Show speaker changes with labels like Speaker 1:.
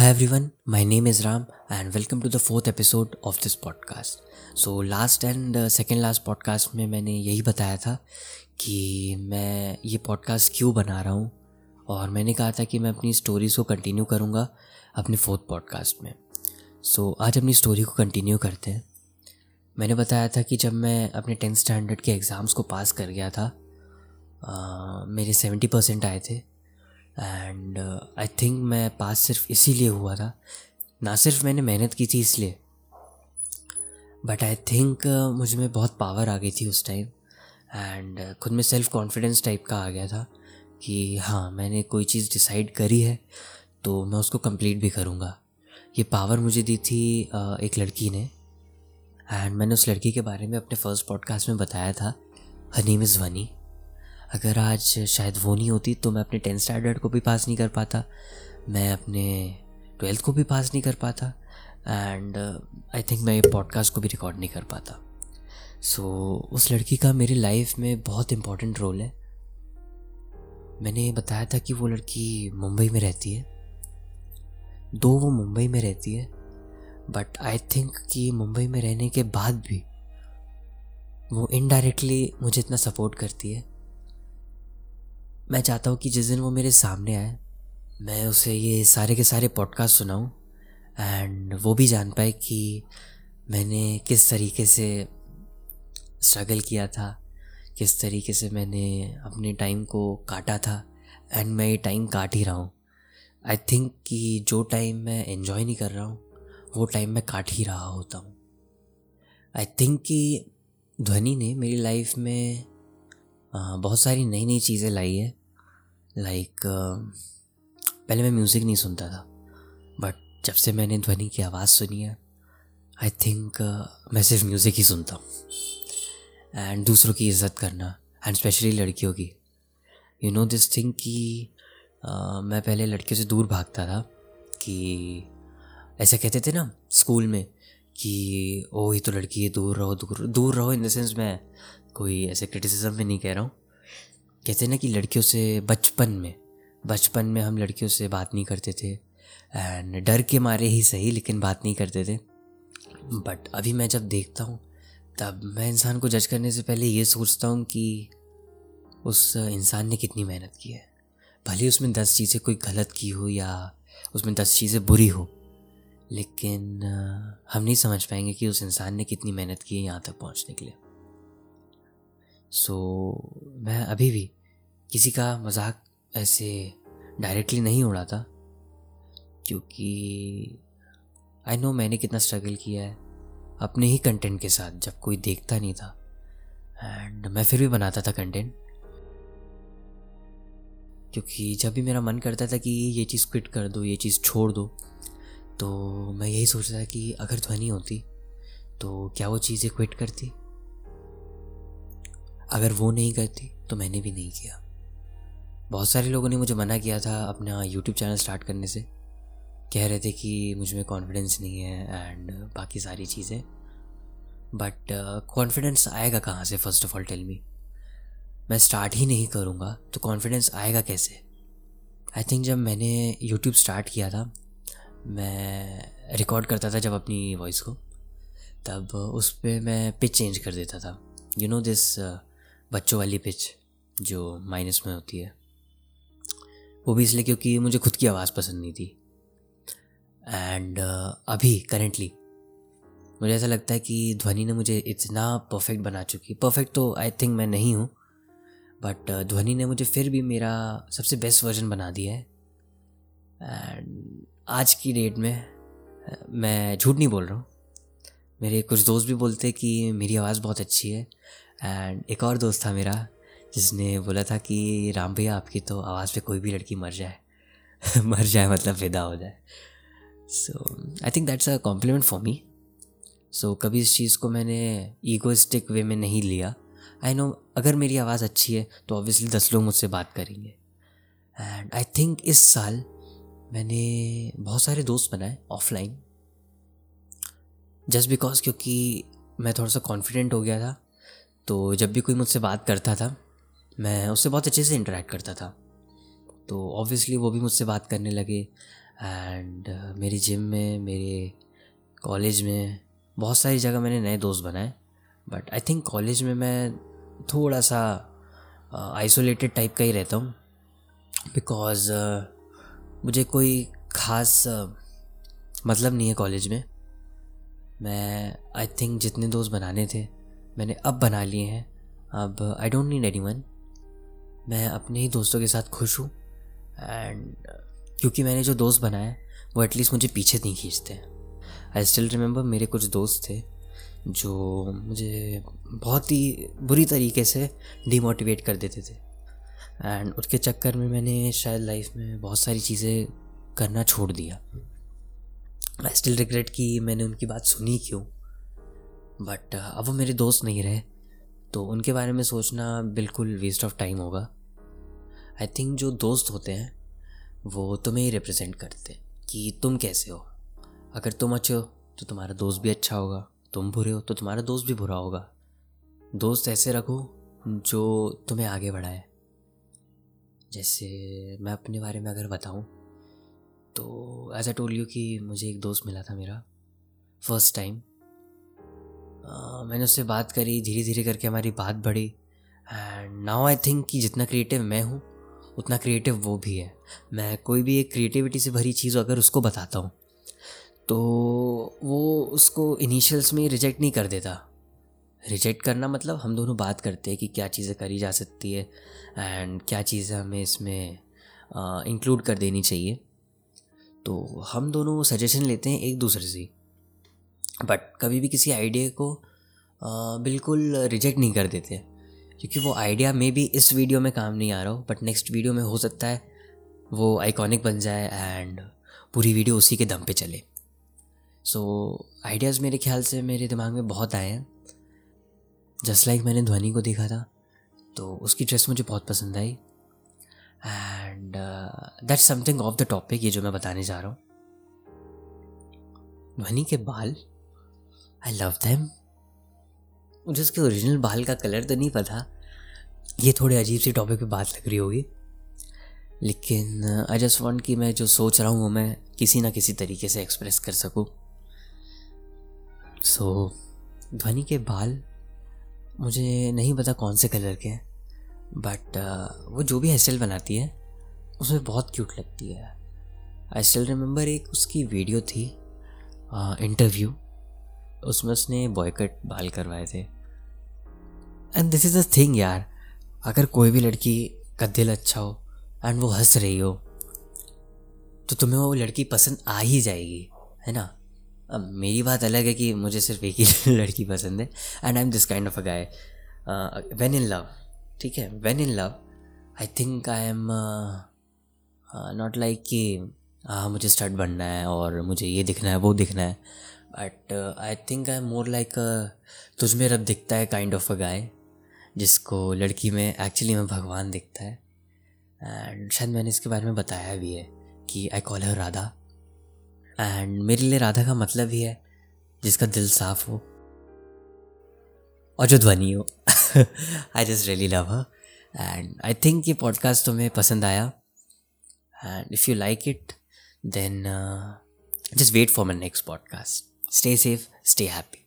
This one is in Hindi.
Speaker 1: Hi everyone, my name is Ram and welcome to the fourth episode of this podcast. So last and uh, second last podcast में मैंने यही बताया था कि मैं ये पॉडकास्ट क्यों बना रहा हूँ और मैंने कहा था कि मैं अपनी स्टोरीज़ को कंटिन्यू करूँगा अपने फोर्थ पॉडकास्ट में। सो so, आज अपनी स्टोरी को कंटिन्यू करते हैं। मैंने बताया था कि जब मैं अपने टेंथ स्टैंडर्ड के एग्ज़ाम्स को पास कर गया था आ, मेरे सेवेंटी परसेंट आए थे। एंड आई थिंक मैं पास सिर्फ़ इसीलिए हुआ था। ना सिर्फ़ मैंने मेहनत की थी इसलिए बट आई थिंक मुझमें बहुत पावर आ गई थी उस टाइम एंड uh, खुद में सेल्फ कॉन्फिडेंस टाइप का आ गया था कि हाँ मैंने कोई चीज़ डिसाइड करी है तो मैं उसको कंप्लीट भी करूँगा। ये पावर मुझे दी थी uh, एक लड़की ने। एंड मैंने उस लड़की के बारे में अपने फ़र्स्ट पॉडकास्ट में बताया था। हर नेम इज़ वनी अगर आज शायद वो नहीं होती तो मैं अपने टेंथ स्टैंडर्ड को भी पास नहीं कर पाता। मैं अपने ट्वेल्थ को भी पास नहीं कर पाता। एंड आई थिंक मैं ये पॉडकास्ट को भी रिकॉर्ड नहीं कर पाता। सो so, उस लड़की का मेरी लाइफ में बहुत इम्पोर्टेंट रोल है। मैंने बताया था कि वो लड़की मुंबई में रहती है। दो वो मुंबई में रहती है। बट आई थिंक कि मुंबई में रहने के बाद भी वो इनडायरेक्टली मुझे इतना सपोर्ट करती है। मैं चाहता हूँ कि जिस दिन वो मेरे सामने आए, मैं उसे ये सारे के सारे पॉडकास्ट सुनाऊँ एंड वो भी जान पाए कि मैंने किस तरीके से स्ट्रगल किया था, किस तरीके से मैंने अपने टाइम को काटा था एंड मैं ये टाइम काट ही रहा हूँ। आई थिंक कि जो टाइम मैं इन्जॉय नहीं कर रहा हूँ, वो टाइम मैं काट ही रहा होता हूँ। आई थिंक कि ध्वनि ने मेरी लाइफ में बहुत सारी नई नई चीज़ें लाई है। लाइक पहले मैं म्यूज़िक नहीं सुनता था बट जब से मैंने ध्वनि की आवाज़ सुनी है आई थिंक uh, मैं सिर्फ़ म्यूज़िक ही सुनता हूँ। एंड दूसरों की इज़्ज़त करना एंड स्पेशली लड़कियों की। यू नो दिस थिंग कि uh, मैं पहले लड़कियों से दूर भागता था कि ऐसे कहते थे ना स्कूल में कि ओ ये तो लड़की है दूर रहो दूर दूर रहो इन द सेंस मैं कोई ऐसे क्रिटिसिज्म में नहीं कह रहा हूँ। कहते ना कि लड़कियों से बचपन में बचपन में हम लड़कियों से बात नहीं करते थे। एंड डर के मारे ही सही, लेकिन बात नहीं करते थे। बट अभी मैं जब देखता हूँ, तब मैं इंसान को जज करने से पहले ये सोचता हूँ कि उस इंसान ने कितनी मेहनत की है। भले उसमें दस चीज़ें कोई गलत की हो या उसमें दस चीज़ें बुरी हो, लेकिन हम नहीं समझ पाएँगे कि उस इंसान ने कितनी मेहनत की है यहाँ तक पहुँचने के लिए। सो मैं अभी भी किसी का मज़ाक ऐसे डायरेक्टली नहीं उड़ाता, क्योंकि आई नो मैंने कितना स्ट्रगल किया है अपने ही कंटेंट के साथ, जब कोई देखता नहीं था। एंड मैं फिर भी बनाता था कंटेंट क्योंकि जब भी मेरा मन करता था कि ये चीज़ क्विट कर दो, ये चीज़ छोड़ दो तो मैं यही सोचता था कि अगर ध्वनि होती तो क्या वो चीज़ें क्विट करती? अगर वो नहीं करती तो मैंने भी नहीं किया। बहुत सारे लोगों ने मुझे मना किया था अपना यूट्यूब चैनल स्टार्ट करने से। कह रहे थे कि मुझमें कॉन्फिडेंस नहीं है एंड बाकी सारी चीज़ें। बट कॉन्फिडेंस आएगा कहाँ से first of all tell me मैं स्टार्ट ही नहीं करूँगा तो कॉन्फिडेंस आएगा कैसे? आई थिंक जब मैंने यूट्यूब स्टार्ट किया था, मैं रिकॉर्ड करता था जब अपनी वॉइस को, तब उस पर मैं पिच चेंज कर देता था। यू नो दिस बच्चों वाली पिच जो माइनस में होती है। वो भी इसलिए क्योंकि मुझे खुद की आवाज़ पसंद नहीं थी। एंड uh, अभी करेंटली मुझे ऐसा लगता है कि ध्वनि ने मुझे इतना परफेक्ट बना चुकी परफेक्ट तो आई थिंक मैं नहीं हूँ बट uh, ध्वनि ने मुझे फिर भी मेरा सबसे बेस्ट वर्जन बना दिया है। एंड आज की डेट में uh, मैं झूठ नहीं बोल रहा हूँ। मेरे कुछ दोस्त भी बोलते कि मेरी आवाज़ बहुत अच्छी है। एंड एक और दोस्त था मेरा, जिसने बोला था कि, राम भैया, आपकी तो आवाज़ पे कोई भी लड़की मर जाए। मर जाए मतलब फिदा हो जाए। So I think that's a compliment for me so कभी इस चीज़ को मैंने ईगोइस्टिक वे में नहीं लिया। आई नो अगर मेरी आवाज़ अच्छी है तो ऑब्वियसली दस लोग मुझसे बात करेंगे। एंड आई थिंक इस साल मैंने बहुत सारे दोस्त बनाए ऑफलाइन जस्ट बिकॉज़ क्योंकि मैं थोड़ा सा कॉन्फिडेंट हो गया था। तो जब भी कोई मुझसे बात करता था मैं उससे बहुत अच्छे से इंटरेक्ट करता था। तो ऑब्वियसली वो भी मुझसे बात करने लगे एंड uh, मेरी जिम में मेरे कॉलेज में बहुत सारी जगह मैंने नए दोस्त बनाए बट आई थिंक कॉलेज में मैं थोड़ा सा आइसोलेटेड uh, टाइप का ही रहता हूँ बिकॉज़ uh, मुझे कोई ख़ास uh, मतलब नहीं है कॉलेज में। मैं आई थिंक जितने दोस्त बनाने थे मैंने अब बना लिए हैं। अब I don't need anyone मैं अपने ही दोस्तों के साथ खुश हूँ। एंड क्योंकि मैंने जो दोस्त बनाए वो एटलीस्ट मुझे पीछे नहीं खींचते आई स्टिल रिमेंबर मेरे कुछ दोस्त थे, जो मुझे बहुत ही बुरी तरीके से डीमोटिवेट कर देते थे। एंड उसके चक्कर में मैंने शायद लाइफ में बहुत सारी चीज़ें करना छोड़ दिया। आई स्टिल रिग्रेट कि मैंने उनकी बात सुनी क्यों। बट अब वो मेरे दोस्त नहीं रहे तो उनके बारे में सोचना बिल्कुल वेस्ट ऑफ़ टाइम होगा। आई थिंक जो दोस्त होते हैं, वो तुम्हें ही रिप्रेजेंट करते हैं कि तुम कैसे हो। अगर तुम अच्छे हो तो तुम्हारा दोस्त भी अच्छा होगा। तुम बुरे हो तो तुम्हारा दोस्त भी बुरा होगा। दोस्त ऐसे रखो जो तुम्हें आगे बढ़ाए। जैसे मैं अपने बारे में अगर बताऊँ तो एज अ टोल यू कि मुझे एक दोस्त मिला था मेरा फ़र्स्ट टाइम मैंने उससे बात करी धीरे धीरे करके हमारी बात बढ़ी। एंड नाउ आई थिंक कि जितना क्रिएटिव मैं हूँ, उतना क्रिएटिव वो भी है। मैं कोई भी एक क्रिएटिविटी से भरी चीज़ अगर उसको बताता हूँ तो वो उसको इनिशियल्स में रिजेक्ट नहीं कर देता। रिजेक्ट करना मतलब हम दोनों बात करते हैं कि क्या चीज़ें करी जा सकती है एंड क्या चीज़ें हमें इसमें इंक्लूड कर देनी चाहिए। तो हम दोनों सजेशन लेते हैं एक दूसरे से। बट कभी भी किसी आइडिया को बिल्कुल रिजेक्ट नहीं कर देते। क्योंकि वो आइडिया मे भी इस वीडियो में काम नहीं आ रहा हो बट नेक्स्ट वीडियो में हो सकता है वो आइकॉनिक बन जाए एंड पूरी वीडियो उसी के दम पे चले। सो so, आइडियाज़ मेरे ख्याल से मेरे दिमाग में बहुत आए हैं। जस्ट लाइक मैंने ध्वनि को देखा था तो उसकी ड्रेस मुझे बहुत पसंद आई। And that's something of the topic ये जो मैं बताने जा रहा हूँ। ध्वनि के बाल आई लव दैम मुझे उसके ओरिजिनल बाल का कलर तो नहीं पता। ये थोड़े अजीब सी टॉपिक पे बात लग रही होगी। लेकिन आई जस्ट वॉन्ट कि मैं जो सोच रहा हूँ वो मैं किसी ना किसी तरीके से एक्सप्रेस कर सकूँ। सो so, ध्वनि के बाल मुझे नहीं पता कौन से कलर के हैं। बट uh, वो जो भी हेयर बनाती है उसमें बहुत क्यूट लगती है। आई स्टिल रिमेंबर एक उसकी वीडियो थी इंटरव्यू uh, उसमें उसने बॉयकट बाल करवाए थे। And this is a thing यार, अगर कोई भी लड़की का दिल अच्छा हो एंड वो हंस रही हो तो तुम्हें वो लड़की पसंद आ ही जाएगी, है ना? अब मेरी बात अलग है कि मुझे सिर्फ़ एक ही लड़की पसंद है and I am this kind of a guy when in love ठीक है? When in love I think I am not like कि हाँ मुझे स्टड बनना है और मुझे ये दिखना है, वो दिखना है. But I think I more like तुझ में रब दिखता है काइंड ऑफ़ अ गाय जिसको लड़की में एक्चुअली में भगवान दिखता है। एंड शायद मैंने इसके बारे में बताया भी है कि I call her Radha and मेरे लिए राधा का मतलब ही है जिसका दिल साफ़ हो और जो ध्वनि हो। I just really love her and I think ये पॉडकास्ट तुम्हें पसंद आया। And if you like it then just wait for my next podcast Stay safe, stay happy.